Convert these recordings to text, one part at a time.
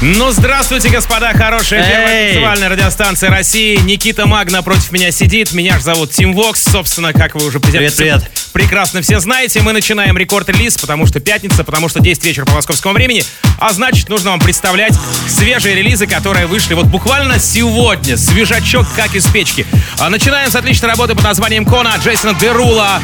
Ну, здравствуйте, господа, хорошая первая танцевальная радиостанция России. Никита Маг напротив меня сидит. Меня же зовут Тим Вокс. Собственно, как вы уже привет, привет. прекрасно все знаете, мы начинаем рекорд-релиз, потому что пятница, потому что 10 вечера по московскому времени. А значит, нужно вам представлять свежие релизы, которые вышли вот буквально сегодня. Свежачок, как из печки. А, начинаем с отличной работы под названием Кона, Джейсона Дерула,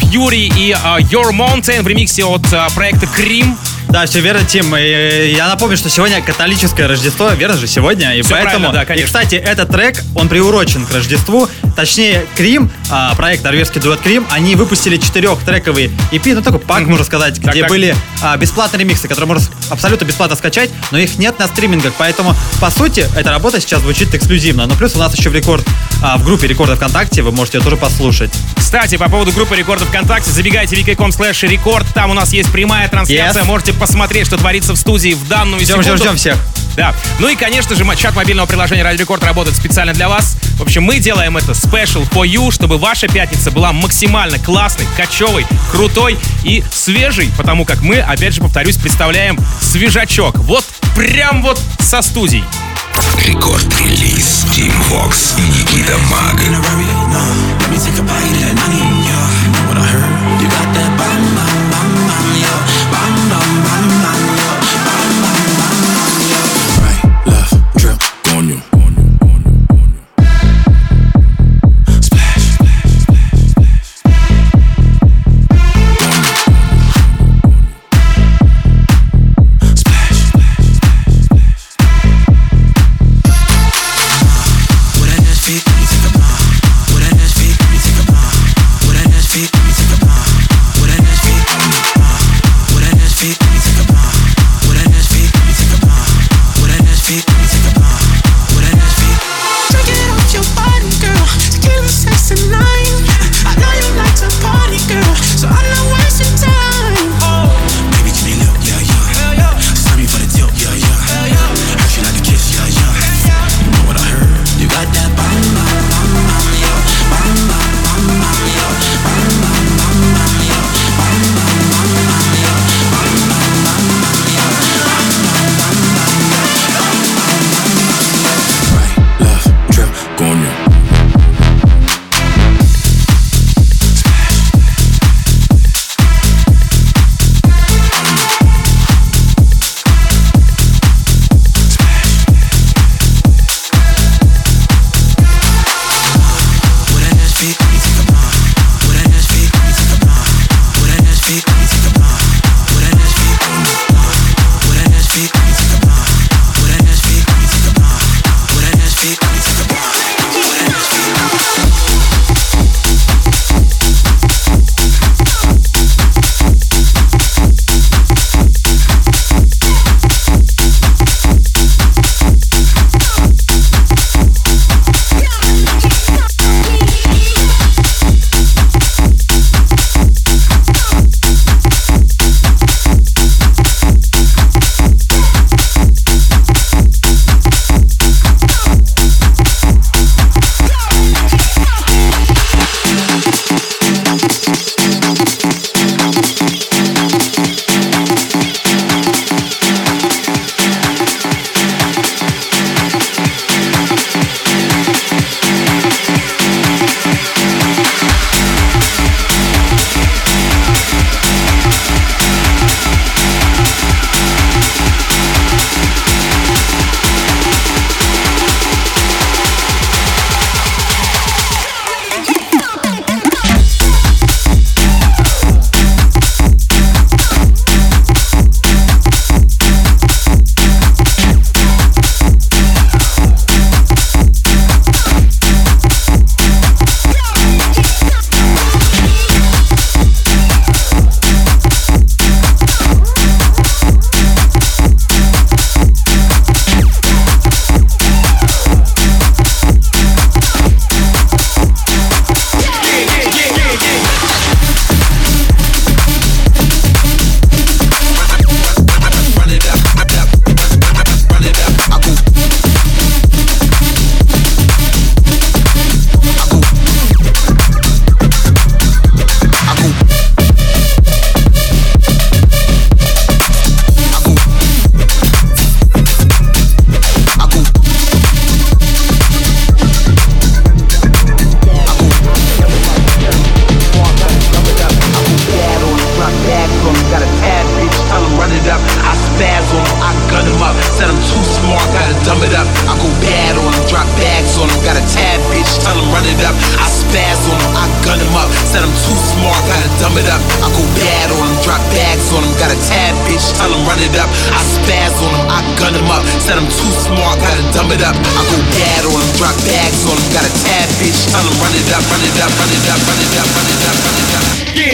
Пьюри и а, Your Mountain в ремиксе от а, проекта Крим. Да, все верно, Тим. Я напомню, что сегодня католическое Рождество, верно же, сегодня? И все поэтому, да, конечно. И, кстати, этот трек, он приурочен к Рождеству. Точнее, Крим, а, проект норвежский дуэт Крим, они выпустили четырехтрековый EP, ну, только пак, можно сказать, так, где так. были а, бесплатные ремиксы, которые можно абсолютно бесплатно скачать, но их нет на стримингах, поэтому, по сути, эта работа сейчас звучит эксклюзивно. Но плюс у нас еще в рекорд, а, в группе рекорда ВКонтакте, вы можете ее тоже послушать. Кстати, по поводу группы рекордов ВКонтакте, забегайте в wiki.com slash рекорд, там у нас есть прямая трансляция, Yes. можете посмотреть, что творится в студии в данную Ждем, секунду. ждем, ждем всех. Да. Ну и, конечно же, чат мобильного приложения Радио Рекорд работает специально для вас. В общем, мы делаем это special for you, чтобы ваша пятница была максимально классной, качовой, крутой и свежей, потому как мы, опять же, повторюсь, представляем свежачок. Вот прям вот со студий. Record Release Тим Вокс и Никита Маг.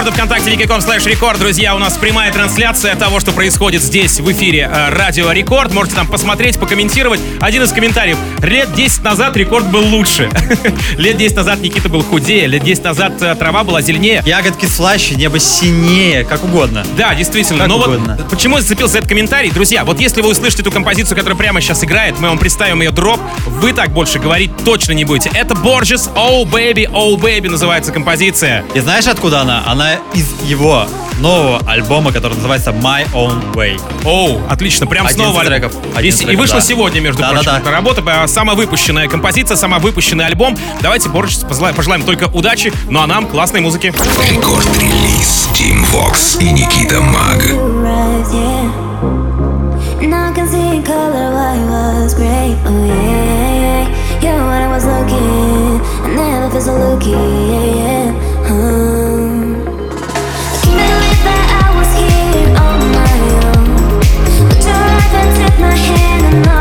рекордов ВКонтакте wiki.com slash рекорд, друзья, у нас прямая трансляция того, что происходит здесь, в эфире э, Радио Рекорд. Можете там посмотреть, покомментировать. Один из комментариев. Лет 10 назад рекорд был лучше. Лет 10 назад Никита был худее. Лет 10 назад э, трава была зеленее. Ягодки слаще, небо синее, как угодно. Да, действительно. Как Но угодно. вот почему я зацепился за этот комментарий? Друзья, вот если вы услышите эту композицию, которая прямо сейчас играет, мы вам представим ее дроп, вы так больше говорить точно не будете. Это Borges Oh Baby, Oh Baby называется композиция. И знаешь, откуда она? Она из его нового альбома, который называется My Own Way. Оу, отлично, прям Один снова из треков, один И, из с- и треков, вышла да. сегодня, между Да, прочим, да, да. эта работа, э, самая выпущенная композиция, самый выпущенный альбом. Давайте, Борges, пожелаем, пожелаем только удачи, ну а нам классной музыки. Рекорд-релиз Team Vox и Никита Маг. Yeah, when I was looking, I never felt so lucky. Yeah, yeah. enough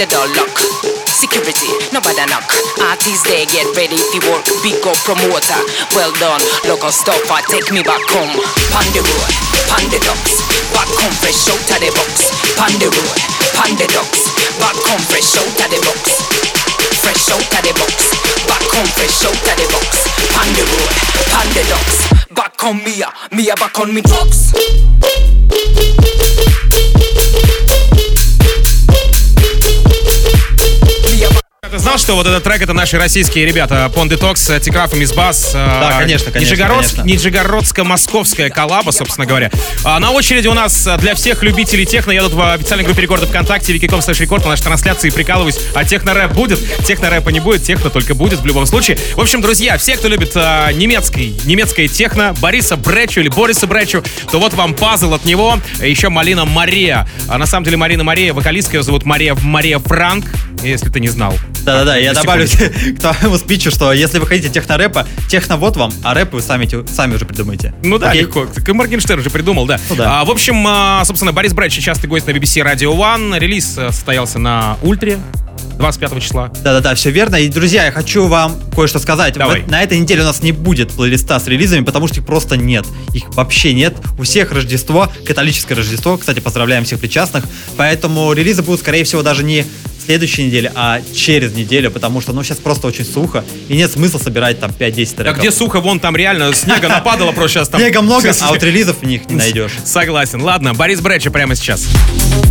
the door lock. Security, nobody knock. Artists they get ready to work. Big up promoter, well done. Local stopper, take me back home. The road, ducks. Back home fresh out of the box. The road, ducks. Back home fresh out of the box. Fresh out of the box. Back home fresh out of the box. The road, ducks. Back on Mia, Mia back on me drugs. Знал, что вот этот трек это наши российские ребята Pond Detox, Тиграф и Мисс Бас. Да, конечно, конечно, конечно. Нижегородско-московская коллаба, собственно говоря. А на очереди у нас для всех любителей техно. Я тут в официальной группе рекордов ВКонтакте, Викиком слэш рекорд, на нашей трансляции прикалываюсь. А техно-рэп будет, техно-рэпа не будет, техно только будет в любом случае. В общем, друзья, все, кто любит а, немецкий, немецкое техно, Бориса Бречу или Бориса Бречу, то вот вам пазл от него. Еще Малина Мария. А на самом деле Марина Мария, вокалистка, ее зовут Мария, Мария Франк, если ты не знал. Да-да-да, я До добавлю к твоему спичу, что если вы хотите техно-рэпа, техно вот вам, а рэп вы сами, сами уже придумаете. Ну да, Окей? легко. И Моргенштерн уже придумал, да. Ну да. А, в общем, а, собственно, Борис Брэдж, частый гость на BBC Radio One. Релиз а, состоялся на Ультре 25 числа. Да-да-да, все верно. И, друзья, я хочу вам кое-что сказать. Давай. На этой неделе у нас не будет плейлиста с релизами, потому что их просто нет. Их вообще нет. У всех Рождество, католическое Рождество. Кстати, поздравляем всех причастных. Поэтому релизы будут, скорее всего, даже не следующей неделе, а через неделю, потому что, ну, сейчас просто очень сухо, и нет смысла собирать там 5-10 А треков. где сухо, вон там реально снега нападало просто сейчас там. Снега много, а вот релизов в них не найдешь. Согласен. Ладно, Борис Брэдж прямо сейчас. Life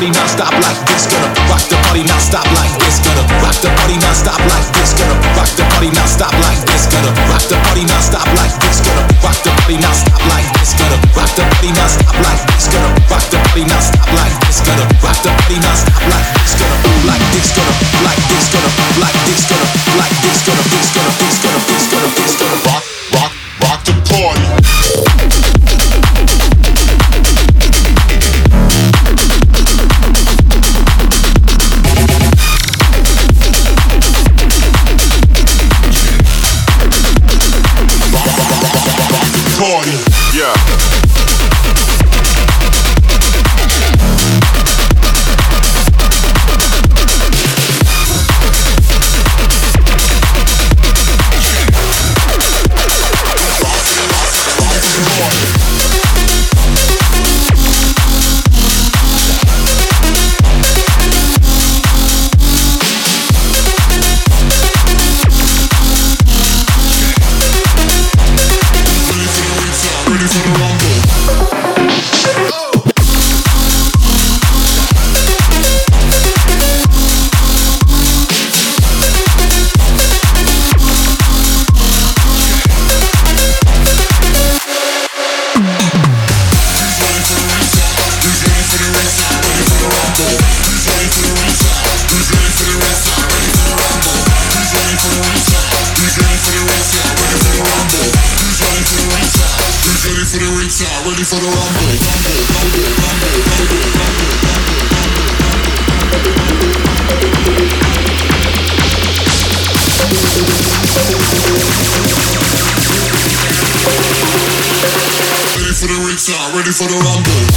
party non-stop like this. Gonna rock the party non-stop like this. Gonna rock the party non-stop like this. Gonna rock the party non-stop like this. Gonna rock the party non-stop like this. Gonna rock the party non-stop like this. Gonna rock the party non-stop like this. Gonna rock the party non-stop like this. Gonna rock the party non-stop like this. Gonna like this. Gonna like this. Gonna like this. Gonna like this. Gonna. Gonna this. Gonna ready for the rumble.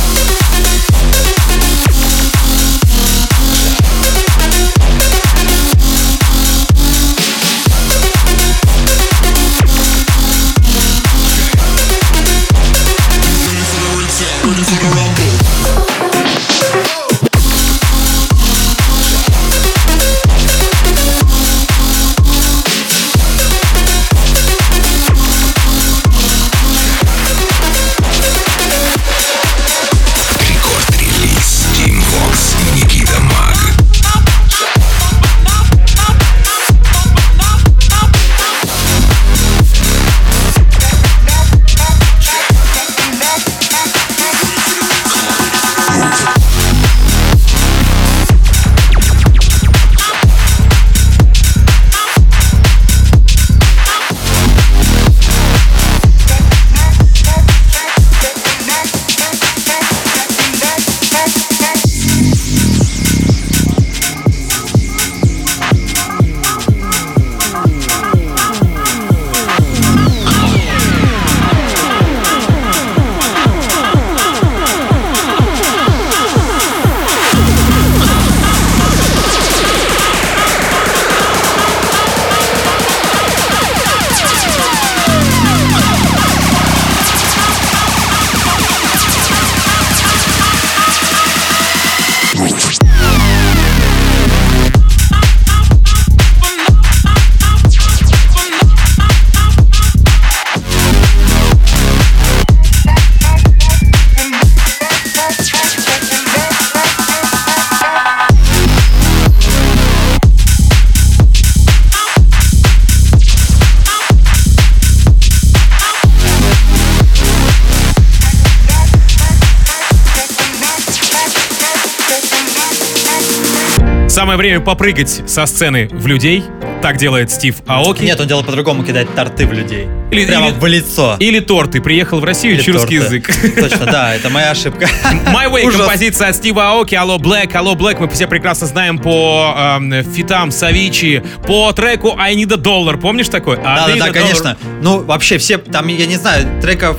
Самое время попрыгать со сцены в людей. Так делает Стив Аоки. Нет, он делал по-другому, кидать торты в людей. Или- Прямо или- в лицо. Или торты. Приехал в Россию, Или торты. язык. Точно, да, это моя ошибка. My Way, Ужас. композиция от Стива Аоки, Алло Блэк, Алло Блэк, мы все прекрасно знаем по эм, фитам Савичи, по треку I Need a Dollar, помнишь такой? Да, да, да, конечно. Ну, вообще все, там, я не знаю, треков,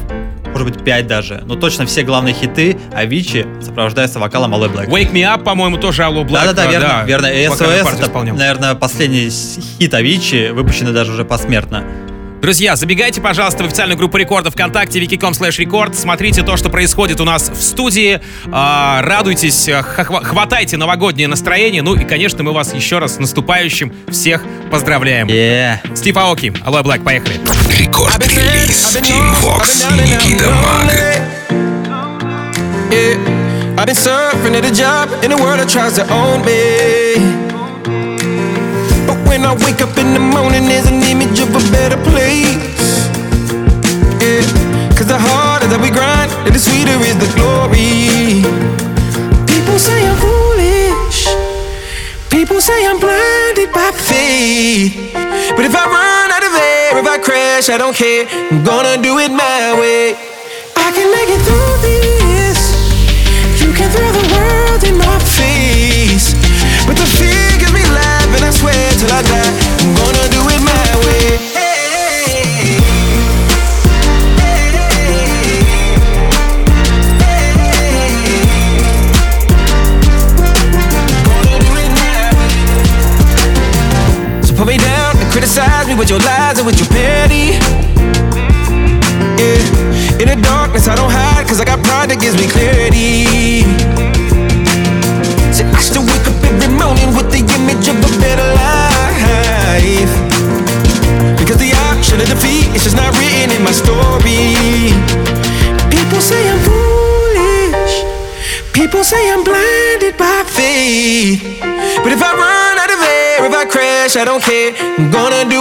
может быть, 5 даже, но точно все главные хиты Авичи сопровождаются вокалом Алой Блэк. Wake Me Up, по-моему, тоже Алло Блэк. Да-да-да, верно, верно. И вокальную SOS это, исполнял. наверное, последний хит Авичи, выпущенный даже уже посмертно. Друзья, забегайте, пожалуйста, в официальную группу рекордов ВКонтакте, wiki.com slash record. Смотрите то, что происходит у нас в студии. А, радуйтесь, хва- хватайте новогоднее настроение. Ну и, конечно, мы вас еще раз с наступающим всех поздравляем. Yeah. Стив Аоки, Алло Блэк, поехали. Рекорд-релиз Vox и Никита Маг. I've been surfing at a job in a world that tries to own me. When I wake up in the morning, there's an image of a better place. Yeah, cause the harder that we grind, the sweeter is the glory. People say I'm foolish. People say I'm blinded by faith. But if I run out of air, if I crash, I don't care. I'm gonna do it my way. I can make it through this. You can throw the world in my face. But the fear I'm gonna do it my way. So put me down and criticize me with your lies and with your don't care. I'm gonna do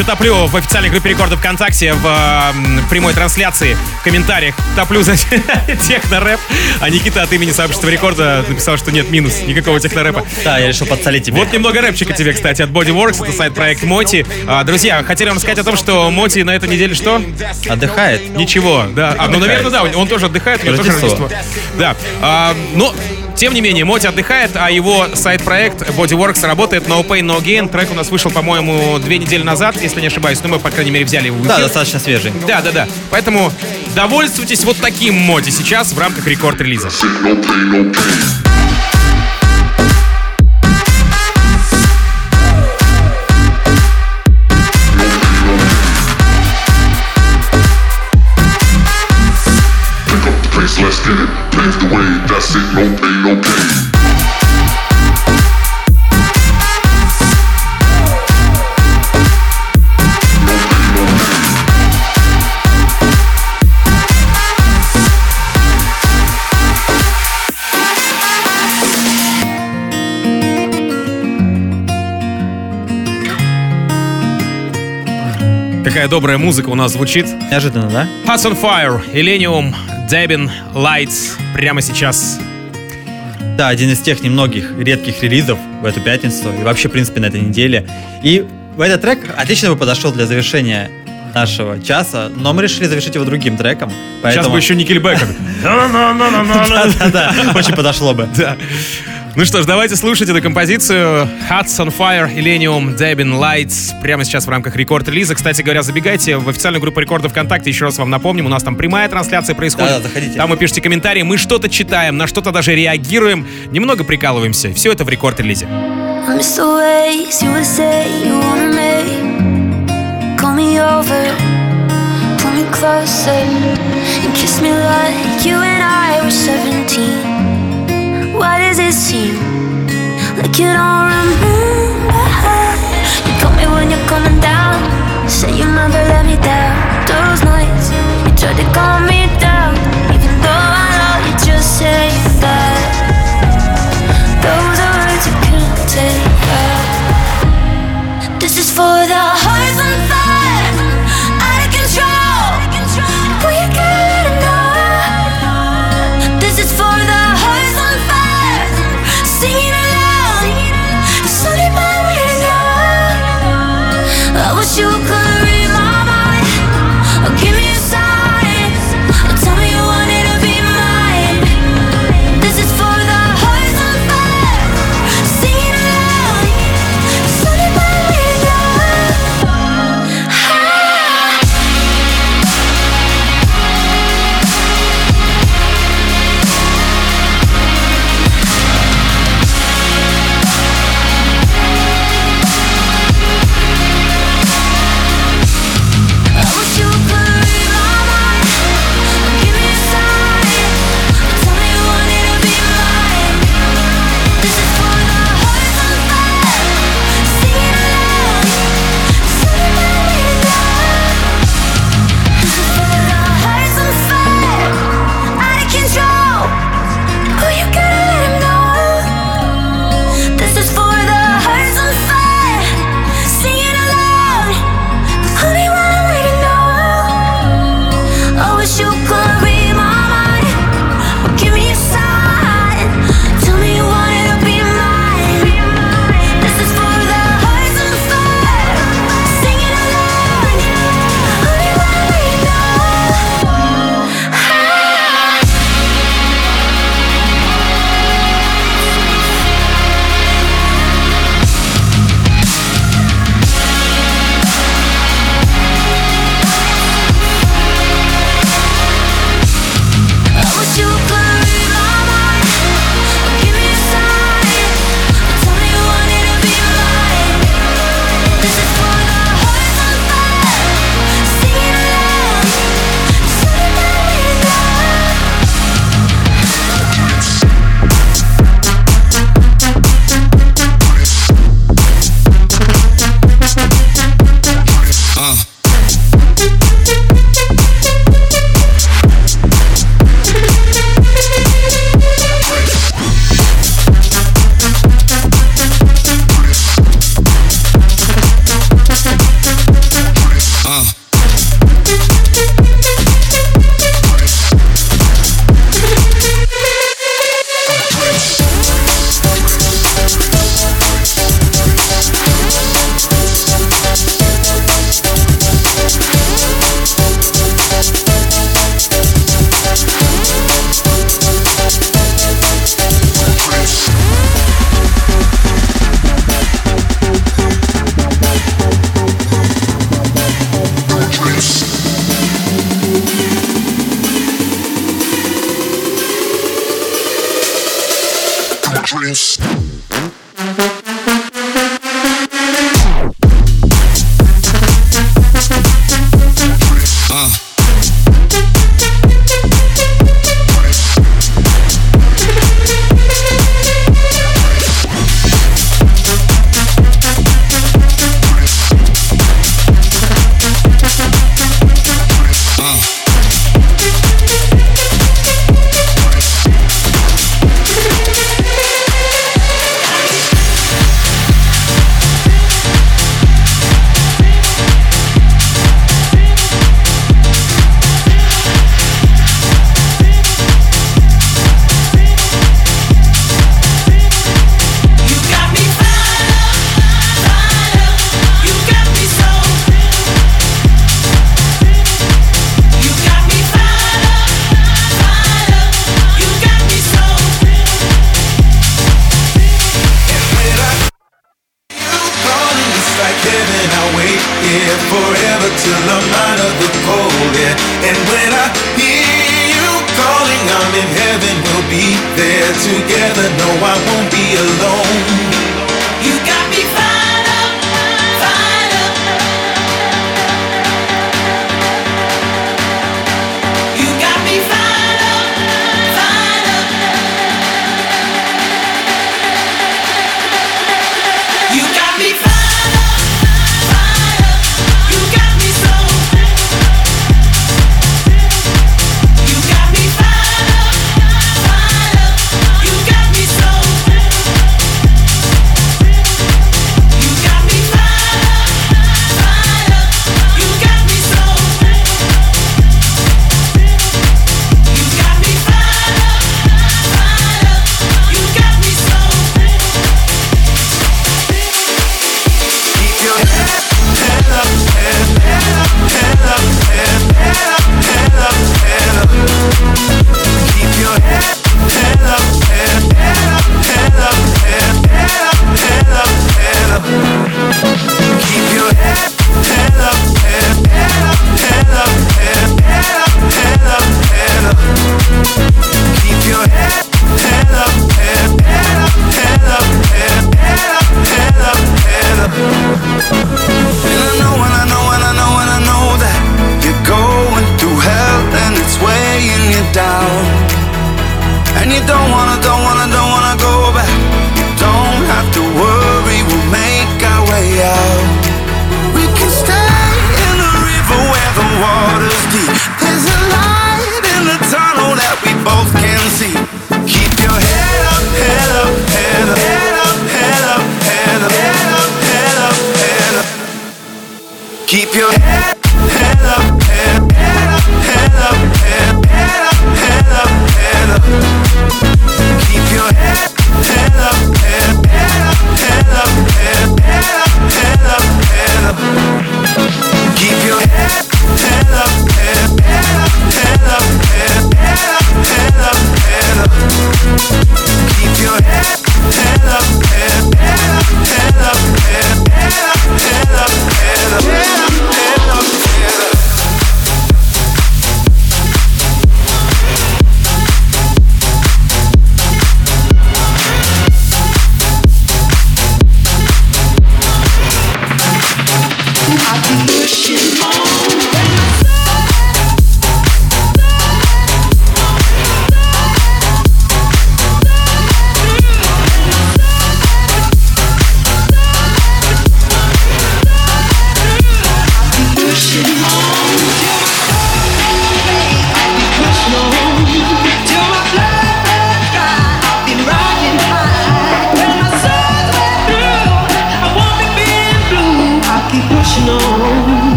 еще топлю в официальной группе рекордов ВКонтакте в э, прямой трансляции в комментариях. Топлю за техно-рэп. А Никита от имени сообщества рекорда написал, что нет, минус, никакого техно-рэпа. Да, я решил подсолить тебе. Вот немного рэпчика тебе, кстати, от Bodyworks. Это сайт-проект Моти. А, друзья, хотели вам сказать о том, что Моти на этой неделе что? Отдыхает. Ничего, да. А, ну, наверное, да, он тоже отдыхает, у него тоже Рождество. Да. А, но тем не менее, Моти отдыхает, а его сайт-проект Bodyworks работает No Pain No Gain. Трек у нас вышел, по-моему, две недели назад, если не ошибаюсь. Ну, мы, по крайней мере, взяли его в Да, достаточно свежий. Да, да, да. Поэтому довольствуйтесь вот таким Моти сейчас в рамках рекорд-релиза. Let's get it. Pave the way, that's it, no pain, Какая добрая музыка у нас звучит. Неожиданно, да? Hearts on Fire, Illenium, Debin, Lights. Прямо сейчас. Да, один из тех немногих редких релизов в эту пятницу и вообще, в принципе, на этой неделе. И этот трек отлично бы подошел для завершения нашего часа, но мы решили завершить его другим треком. Поэтому... Сейчас бы еще Никельбека. Да-да-да, очень подошло бы. Да. Ну что ж, давайте слушать эту композицию Hearts on Fire, Illenium, Debin Lights прямо сейчас в рамках рекорд-релиза. Кстати говоря, забегайте в официальную группу рекордов ВКонтакте, еще раз вам напомним, у нас там прямая трансляция происходит. Да-да, заходите. Там вы пишите комментарии, мы что-то читаем, на что-то даже реагируем, немного прикалываемся. Все это в рекорд-релизе. Closer, and kiss me like you and I were 17. Why does it seem like you don't remember? You call me when you're coming down. Say you never let me down. Those nights you tried to calm me down, even though I know you just say that. Those are words you can't take back. This is for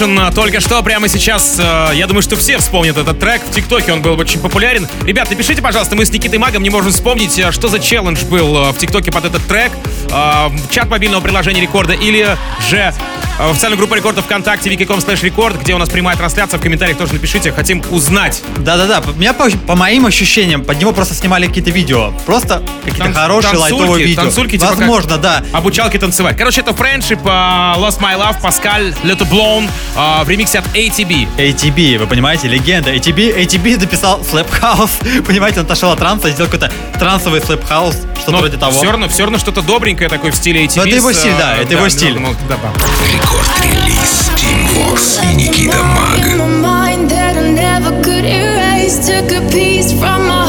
запушен а, только что, прямо сейчас. а, Я думаю, что все вспомнят этот трек. В ТикТоке он был очень популярен. Ребят, напишите, пожалуйста, мы с Никитой Магом не можем вспомнить, а, что за челлендж был в ТикТоке под этот трек. Чат мобильного приложения Рекорда или же а, официальную группу Рекорда ВКонтакте wiki.com slash рекорд, где у нас прямая трансляция. В комментариях тоже напишите, хотим узнать. Да-да-да, меня по, по моим ощущениям, под него просто снимали какие-то видео. Просто какие-то Танц- хорошие танцульки, лайтовые видео. танцульки, типа Возможно, да. Обучалки танцевать. Короче, это Friendship, а, Lost My Love, Паскаль, Little Blown а, в ремиксе от ATB. ATB, вы понимаете, легенда. ATB, ATB дописал Slap House. Понимаете, он отошел от транса и сделал какой-то трансовый Slap House, что-то Но вроде того. все равно, все равно что-то добренькое такое в стиле ATB. Но это его стиль, да, это его стиль. ну, да, да. Рекорд-релиз Team Vox и Никита Маг. In my mind that I never could erase. Took a piece from my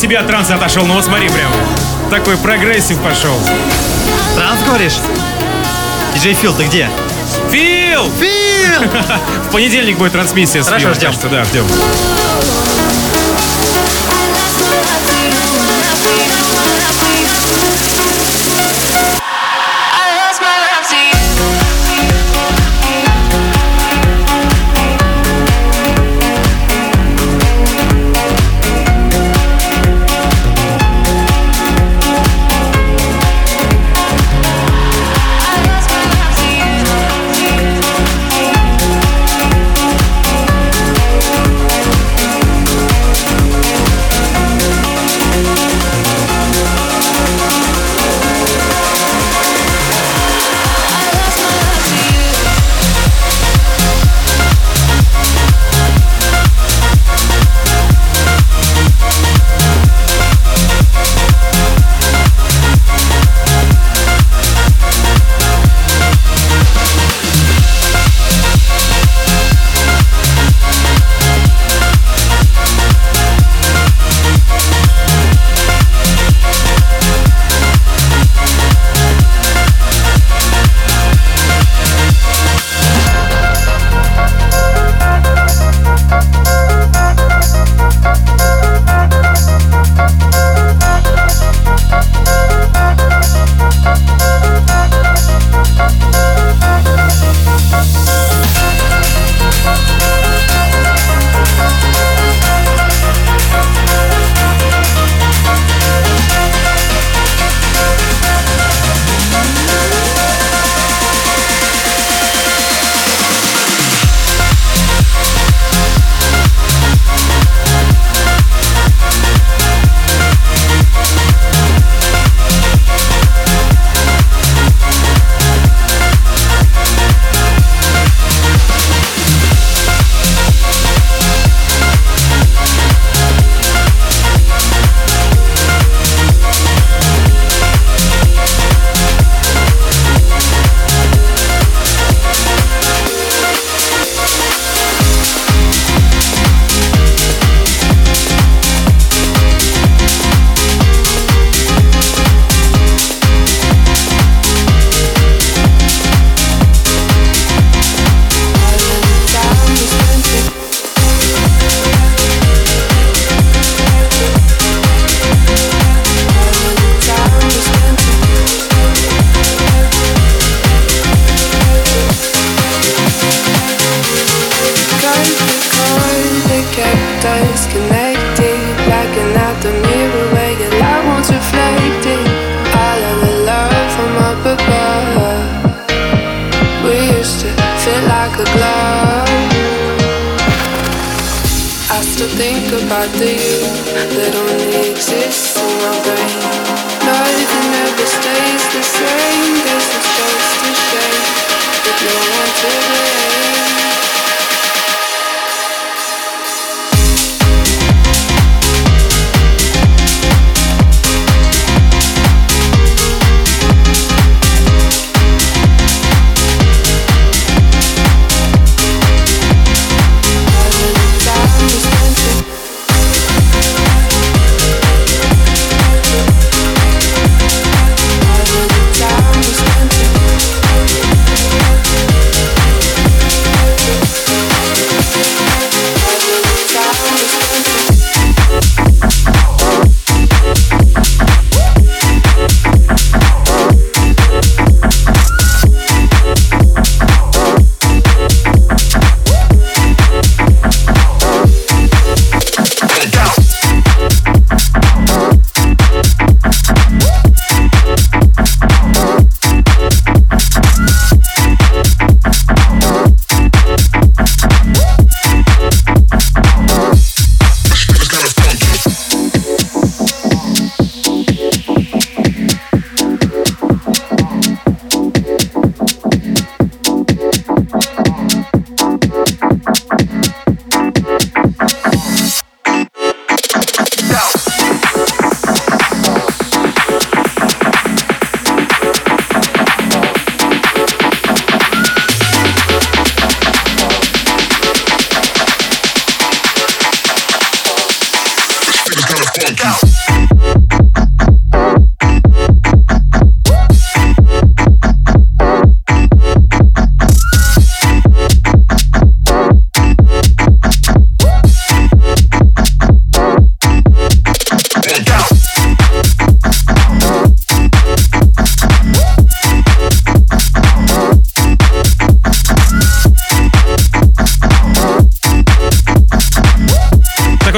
тебе от транса отошел. Ну вот смотри прям. Такой прогрессив пошел. Транс говоришь? Диджей Фил, ты где? Фил! Фил! В понедельник будет трансмиссия с Хорошо, Филом, ждем. так что да, ждем. That only exists in my brain. Nothing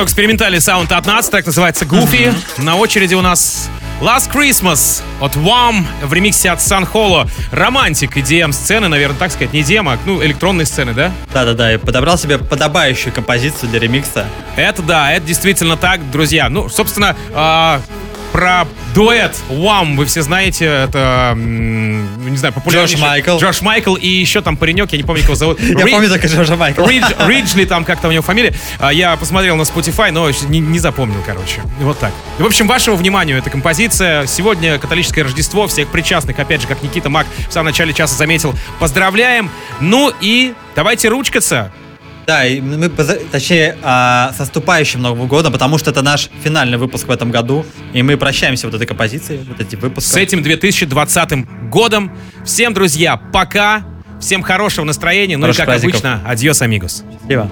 Такой экспериментальный саунд от нас, трек называется Goofy. На очереди у нас Last Christmas от Wham в ремиксе от Сан Холо. Романтик EDM сцены, наверное, так сказать, не EDM, а ну, электронной сцены, да? Да-да-да, и подобрал себе подобающую композицию для ремикса. Это да, это действительно так, друзья. Ну, собственно, а, про дуэт Wham вы все знаете, это, не знаю, популярнейший... Джош Майкл. Джош Майкл и еще там паренек, я не помню, как его зовут. Я помню только Джорджа Майкла. Ридж, Риджли, там как-то у него фамилия. А, Я посмотрел на Spotify, но не, не запомнил, короче. Вот так. В общем, вашему вниманию эта композиция. Сегодня католическое Рождество. Всех причастных, опять же, как Никита Мак в самом начале часа заметил, поздравляем. Ну и давайте ручкаться. Да, и мы, точнее, а, с наступающим Новым годом, потому что это наш финальный выпуск в этом году, и мы прощаемся вот этой композицией, вот этим выпуском. С этим 2020 годом. Всем, друзья, пока. Всем хорошего настроения. Ну и, как праздников. обычно, адьос, амигос. Счастливо.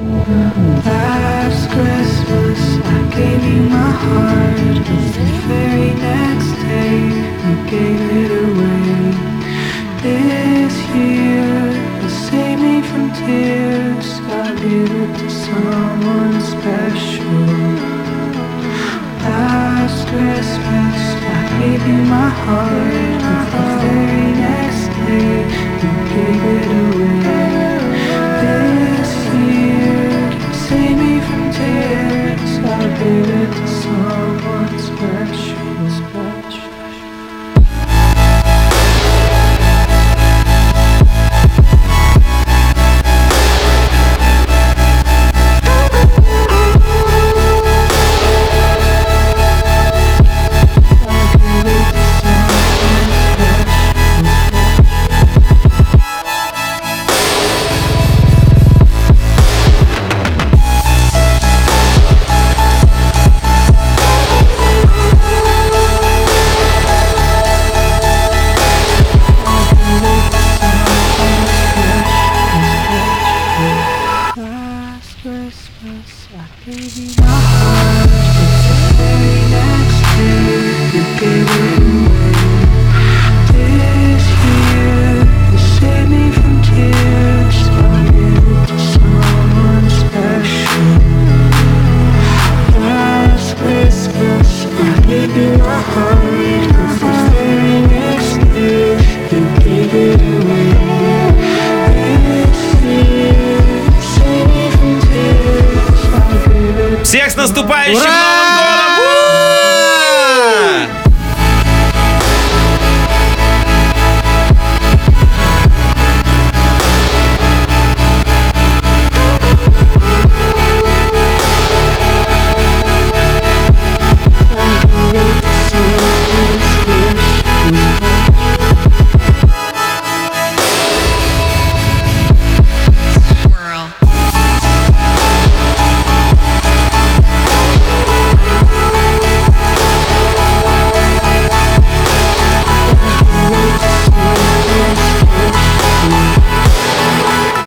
Gave someone special. Last Christmas, I gave you my heart. The very next day, you gave it